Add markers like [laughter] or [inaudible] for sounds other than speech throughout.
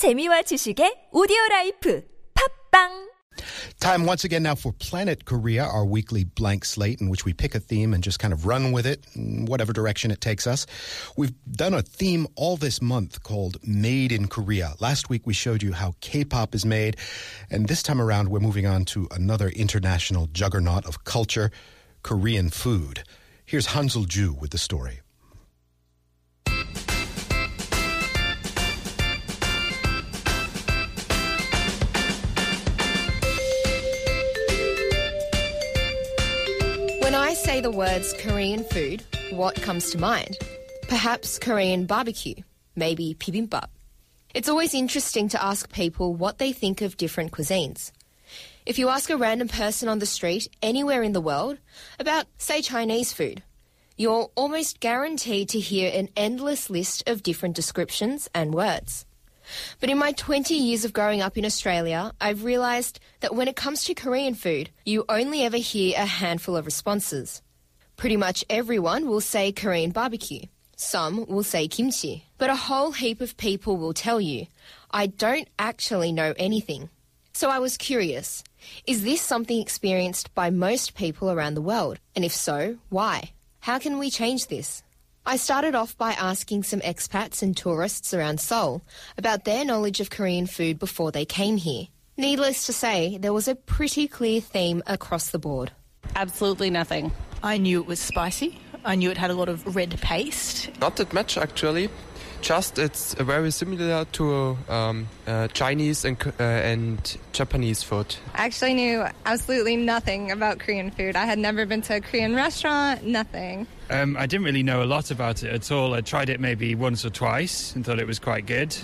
재미와 지식의 오디오 라이프 팝빵 Time once again now for Planet Korea, our weekly blank slate in which we pick a theme and just kind of run with it, whatever direction it takes us. We've done a theme all this month called Made in Korea. Last week we showed you how K pop is made, and this time around we're moving on to another international juggernaut of culture Korean food. Here's Harnsle Joo with the story. Say the words Korean food, what comes to mind? Perhaps Korean barbecue, maybe bibimbap. It's always interesting to ask people what they think of different cuisines. If you ask a random person on the street anywhere in the world about, say, Chinese food, you're almost guaranteed to hear an endless list of different descriptions and words. But in my 20 years of growing up in Australia, I've realised that when it comes to Korean food, you only ever hear a handful of responses. Pretty much everyone will say Korean barbecue. Some will say kimchi. But a whole heap of people will tell you, I don't actually know anything. So I was curious, is this something experienced by most people around the world? And if so, why? How can we change this? I started off by asking some expats and tourists around Seoul about their knowledge of Korean food before they came here. Needless to say, there was a pretty clear theme across the board. Absolutely nothing. I knew it was spicy. I knew it had a lot of red paste. Not that much actually. Just it's very similar to um, uh, Chinese and uh, and Japanese food. I actually knew absolutely nothing about Korean food. I had never been to a Korean restaurant, nothing. Um, I didn't really know a lot about it at all. I tried it maybe once or twice and thought it was quite good.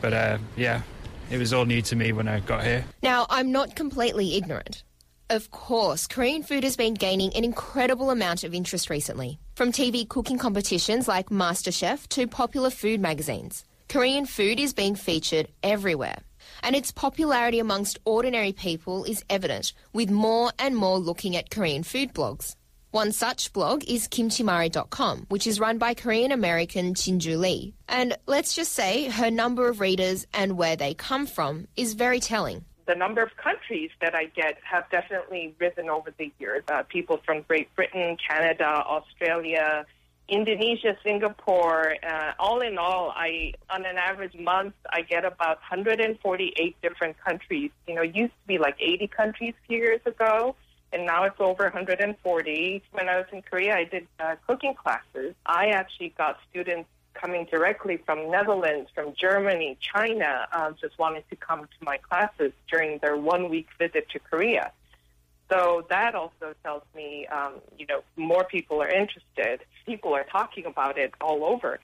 But uh, yeah, it was all new to me when I got here. Now, I'm not completely ignorant. Of course, Korean food has been gaining an incredible amount of interest recently. From TV cooking competitions like MasterChef to popular food magazines, Korean food is being featured everywhere. And its popularity amongst ordinary people is evident, with more and more looking at Korean food blogs. One such blog is kimchimari.com, which is run by Korean American Jinjoo Lee. And let's just say her number of readers and where they come from is very telling the number of countries that I get have definitely risen over the years. Uh, people from Great Britain, Canada, Australia, Indonesia, Singapore. Uh, all in all, I on an average month I get about 148 different countries. You know, used to be like 80 countries a few years ago. And now it's over 140. When I was in Korea, I did uh, cooking classes. I actually got students coming directly from Netherlands, from Germany, China, uh, just wanted to come to my classes during their one week visit to Korea. So that also tells me, um, you know, more people are interested. People are talking about it all over.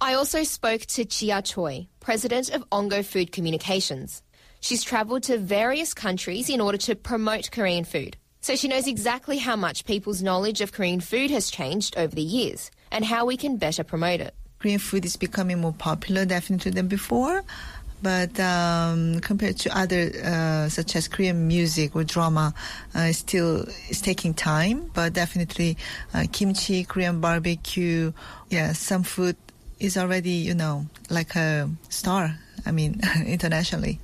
I also spoke to Chia Choi, president of Ongo Food Communications. She's travelled to various countries in order to promote Korean food. So she knows exactly how much people's knowledge of Korean food has changed over the years and how we can better promote it. Korean food is becoming more popular definitely than before. But um, compared to other, uh, such as Korean music or drama, uh, still is taking time. But definitely, uh, kimchi, Korean barbecue, yeah, some food is already, you know, like a star. I mean, [laughs] internationally.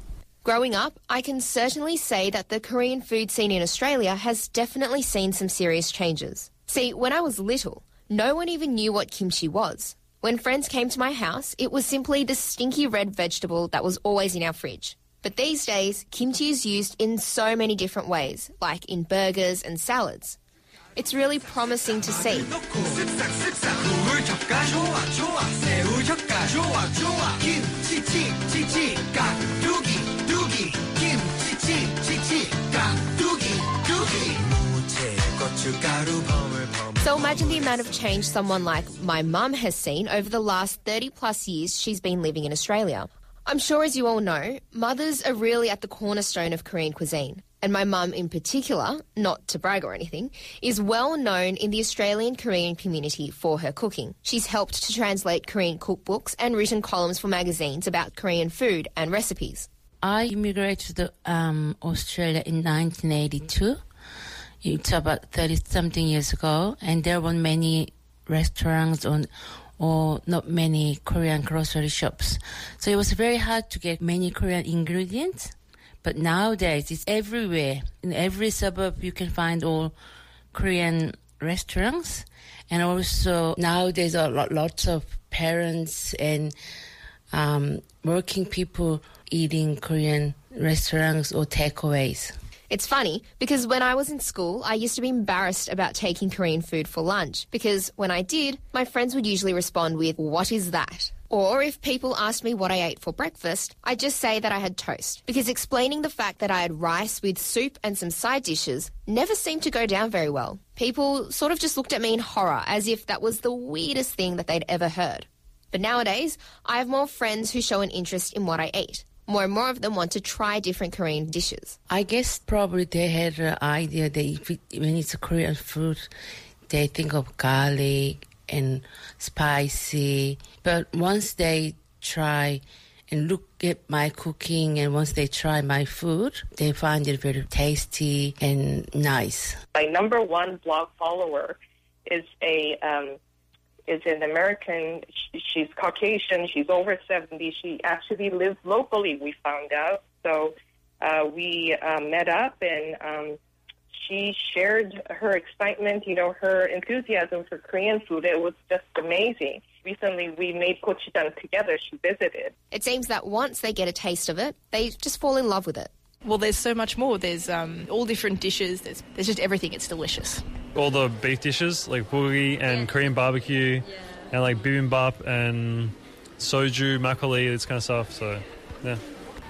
Growing up, I can certainly say that the Korean food scene in Australia has definitely seen some serious changes. See, when I was little, no one even knew what kimchi was. When friends came to my house, it was simply the stinky red vegetable that was always in our fridge. But these days, kimchi is used in so many different ways, like in burgers and salads. It's really promising to see. So imagine the amount of change someone like my mum has seen over the last 30 plus years she's been living in Australia. I'm sure, as you all know, mothers are really at the cornerstone of Korean cuisine. And my mum, in particular, not to brag or anything, is well known in the Australian Korean community for her cooking. She's helped to translate Korean cookbooks and written columns for magazines about Korean food and recipes. I immigrated to um, Australia in 1982. It's about 30 something years ago, and there weren't many restaurants on or not many Korean grocery shops. So it was very hard to get many Korean ingredients. But nowadays it's everywhere. In every suburb you can find all Korean restaurants. And also nowadays a lot, lots of parents and um, working people eating Korean restaurants or takeaways. It's funny because when I was in school, I used to be embarrassed about taking Korean food for lunch because when I did, my friends would usually respond with, What is that? Or if people asked me what I ate for breakfast, I'd just say that I had toast because explaining the fact that I had rice with soup and some side dishes never seemed to go down very well. People sort of just looked at me in horror as if that was the weirdest thing that they'd ever heard. But nowadays, I have more friends who show an interest in what I eat. More and more of them want to try different Korean dishes. I guess probably they had an idea that if it, when it's a Korean food, they think of garlic and spicy. But once they try and look at my cooking and once they try my food, they find it very tasty and nice. My number one blog follower is a um, is an American. She, she's Caucasian. She's over 70. She actually lives locally, we found out. So uh, we uh, met up and um, she shared her excitement, you know, her enthusiasm for Korean food. It was just amazing. Recently, we made gochujang together. She visited. It seems that once they get a taste of it, they just fall in love with it. Well, there's so much more. There's um, all different dishes. There's, there's just everything. It's delicious. All the beef dishes like bulgogi and Korean barbecue, and like bibimbap and soju, makgeolli, this kind of stuff. So, yeah.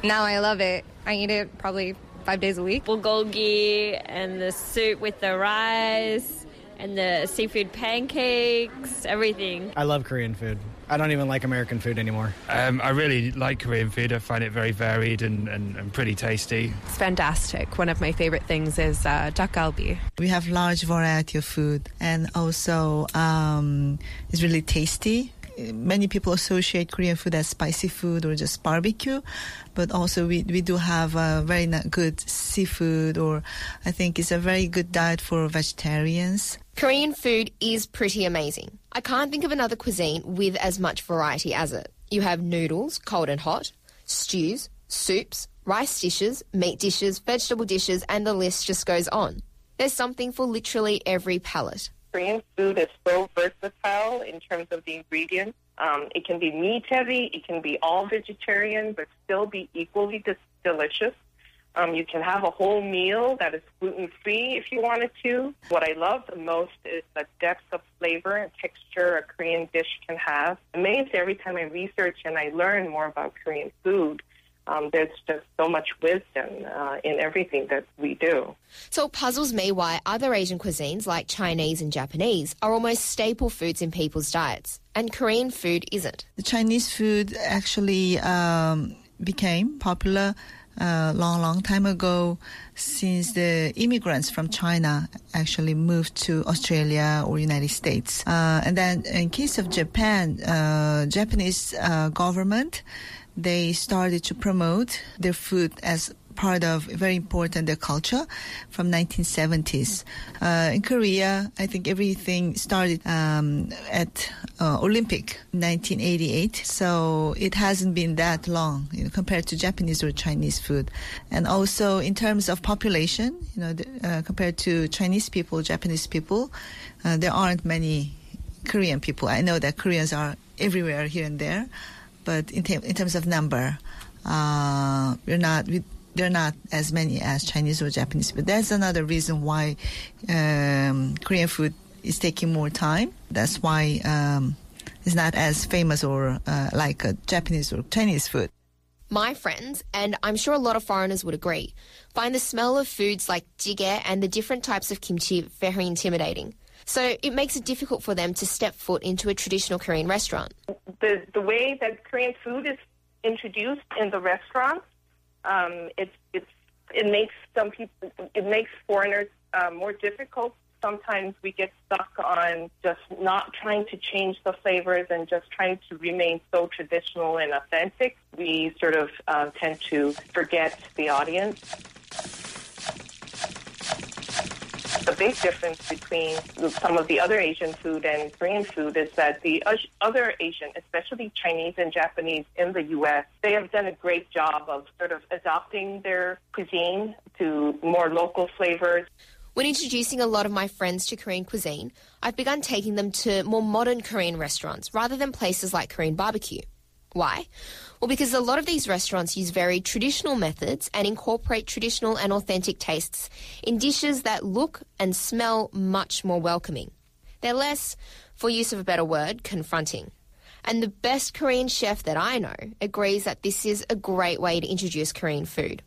Now I love it. I eat it probably five days a week. bulgogi and the soup with the rice and the seafood pancakes, everything. I love Korean food. I don't even like American food anymore. Um, I really like Korean food. I find it very varied and, and, and pretty tasty. It's fantastic. One of my favorite things is uh, dakgalbi. We have large variety of food, and also um, it's really tasty. Many people associate Korean food as spicy food or just barbecue, but also we, we do have a very good seafood, or I think it's a very good diet for vegetarians. Korean food is pretty amazing. I can't think of another cuisine with as much variety as it. You have noodles, cold and hot, stews, soups, rice dishes, meat dishes, vegetable dishes, and the list just goes on. There's something for literally every palate. Korean food is so versatile in terms of the ingredients. Um, it can be meat heavy, it can be all vegetarian, but still be equally dis- delicious. Um, you can have a whole meal that is gluten free if you wanted to. What I love the most is the depth of flavor and texture a Korean dish can have. Amazed every time I research and I learn more about Korean food. Um, there's just so much wisdom uh, in everything that we do. So it puzzles me why other Asian cuisines like Chinese and Japanese are almost staple foods in people's diets, and Korean food isn't. The Chinese food actually um, became popular a long, long time ago since the immigrants from China actually moved to Australia or United States. Uh, and then in case of Japan, uh, Japanese uh, government, they started to promote their food as part of very important their culture from 1970s. Uh, in Korea, I think everything started um, at uh, Olympic 1988, so it hasn't been that long you know, compared to Japanese or Chinese food. And also in terms of population, you know, the, uh, compared to Chinese people, Japanese people, uh, there aren't many Korean people. I know that Koreans are everywhere here and there, but in, te- in terms of number, uh, we're not. We, there are not as many as Chinese or Japanese, but that's another reason why um, Korean food is taking more time. That's why um, it's not as famous or uh, like uh, Japanese or Chinese food. My friends, and I'm sure a lot of foreigners would agree, find the smell of foods like jjigae and the different types of kimchi very intimidating. So it makes it difficult for them to step foot into a traditional Korean restaurant. The, the way that Korean food is introduced in the restaurants, um, it's, it's, it makes some people, it makes foreigners uh, more difficult. Sometimes we get stuck on just not trying to change the flavors and just trying to remain so traditional and authentic. We sort of uh, tend to forget the audience. The big difference between some of the other Asian food and Korean food is that the other Asian, especially Chinese and Japanese in the U.S., they have done a great job of sort of adopting their cuisine to more local flavors. When introducing a lot of my friends to Korean cuisine, I've begun taking them to more modern Korean restaurants rather than places like Korean barbecue. Why? Well, because a lot of these restaurants use very traditional methods and incorporate traditional and authentic tastes in dishes that look and smell much more welcoming. They're less, for use of a better word, confronting. And the best Korean chef that I know agrees that this is a great way to introduce Korean food.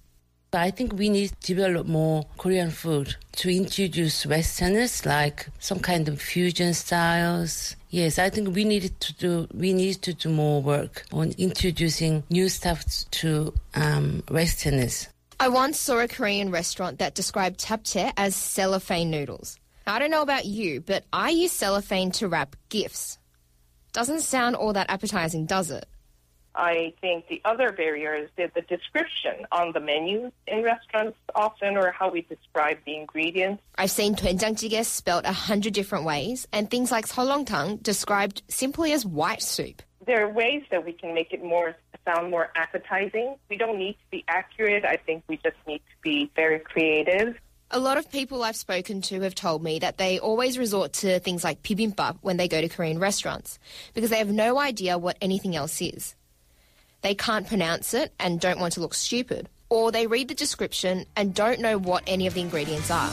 I think we need to develop more Korean food to introduce Westerners, like some kind of fusion styles. Yes, I think we need to do we need to do more work on introducing new stuff to um, Westerners. I once saw a Korean restaurant that described japchae as cellophane noodles. I don't know about you, but I use cellophane to wrap gifts. Doesn't sound all that appetizing, does it? I think the other barrier is that the description on the menu in restaurants often or how we describe the ingredients. I've seen doenjang spelled a hundred different ways and things like seolleongtang described simply as white soup. There are ways that we can make it more sound more appetizing. We don't need to be accurate. I think we just need to be very creative. A lot of people I've spoken to have told me that they always resort to things like bibimbap when they go to Korean restaurants because they have no idea what anything else is They can't pronounce it and don't want to look stupid. Or they read the description and don't know what any of the ingredients are.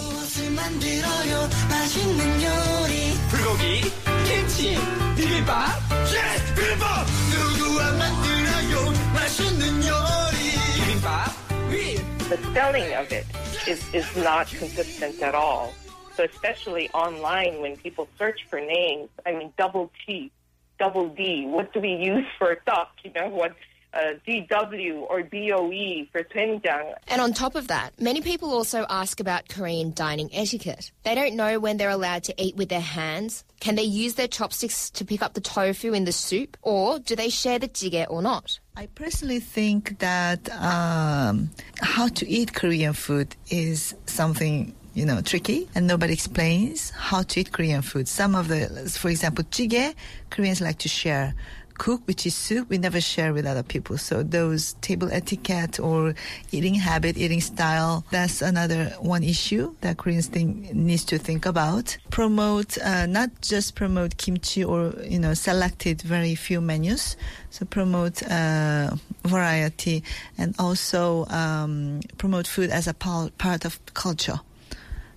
불고기, 김치, 비빔밥, yes, 비빔밥. 누구와 만들어요 맛있는 요리. 비빔밥, 위. The spelling of it is, is not consistent at all. So especially online when people search for names, I mean double T, double D, what do we use for duck? You know, what uh, DW or BOE for doenjang. And on top of that, many people also ask about Korean dining etiquette. They don't know when they're allowed to eat with their hands. Can they use their chopsticks to pick up the tofu in the soup? Or do they share the jjigae or not? I personally think that um, how to eat Korean food is something you know tricky, and nobody explains how to eat Korean food. Some of the, for example, jjigae, Koreans like to share. Cook, which is soup, we never share with other people. So those table etiquette or eating habit, eating style, that's another one issue that Koreans think needs to think about. Promote, uh, not just promote kimchi or you know selected very few menus. So promote uh, variety and also um, promote food as a part of culture.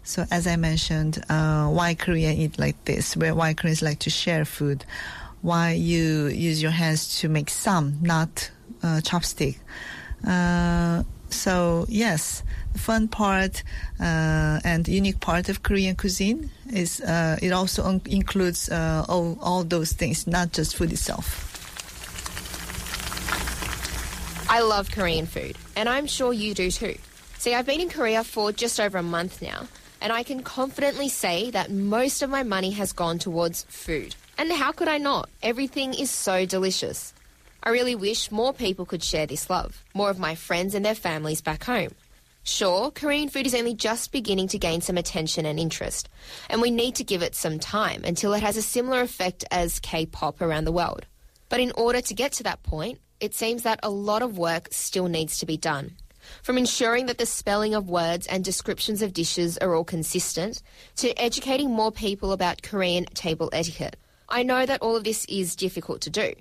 So as I mentioned, uh, why Korean eat like this? Where why Koreans like to share food? Why you use your hands to make some, not uh, chopstick? Uh, so yes, the fun part uh, and unique part of Korean cuisine is uh, it also un- includes uh, all all those things, not just food itself. I love Korean food, and I'm sure you do too. See, I've been in Korea for just over a month now, and I can confidently say that most of my money has gone towards food. And how could I not? Everything is so delicious. I really wish more people could share this love, more of my friends and their families back home. Sure, Korean food is only just beginning to gain some attention and interest, and we need to give it some time until it has a similar effect as K pop around the world. But in order to get to that point, it seems that a lot of work still needs to be done. From ensuring that the spelling of words and descriptions of dishes are all consistent, to educating more people about Korean table etiquette. I know that all of this is difficult to do,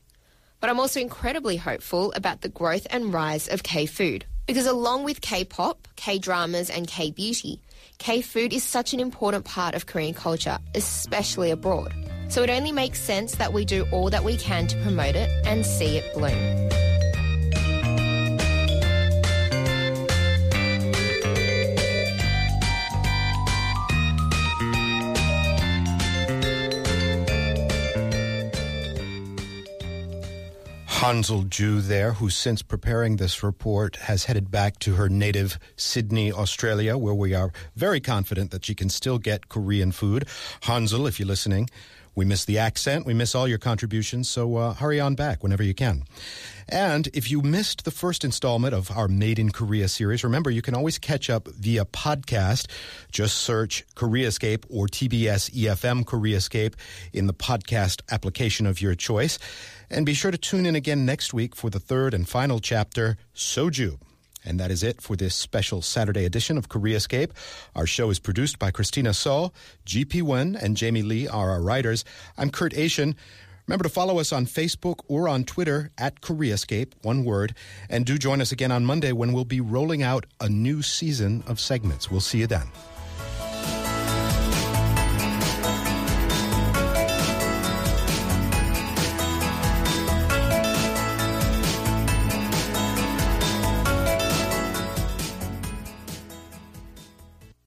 but I'm also incredibly hopeful about the growth and rise of K food. Because along with K pop, K dramas, and K beauty, K food is such an important part of Korean culture, especially abroad. So it only makes sense that we do all that we can to promote it and see it bloom. Harnsle Joo there, who since preparing this report has headed back to her native Sydney, Australia, where we are very confident that she can still get Korean food. Harnsle, if you're listening, We miss the accent. We miss all your contributions. So uh, hurry on back whenever you can. And if you missed the first installment of our Made in Korea series, remember you can always catch up via podcast. Just search Koreascape or TBS EFM Koreascape in the podcast application of your choice. And be sure to tune in again next week for the third and final chapter, Soju. And that is it for this special Saturday edition of Koreascape. Our show is produced by Christina So, GP Wen, and Jamie Lee are our writers. I'm Kurt Achin. Remember to follow us on Facebook or on Twitter at Koreascape, one word. And do join us again on Monday when we'll be rolling out a new season of segments. We'll see you then.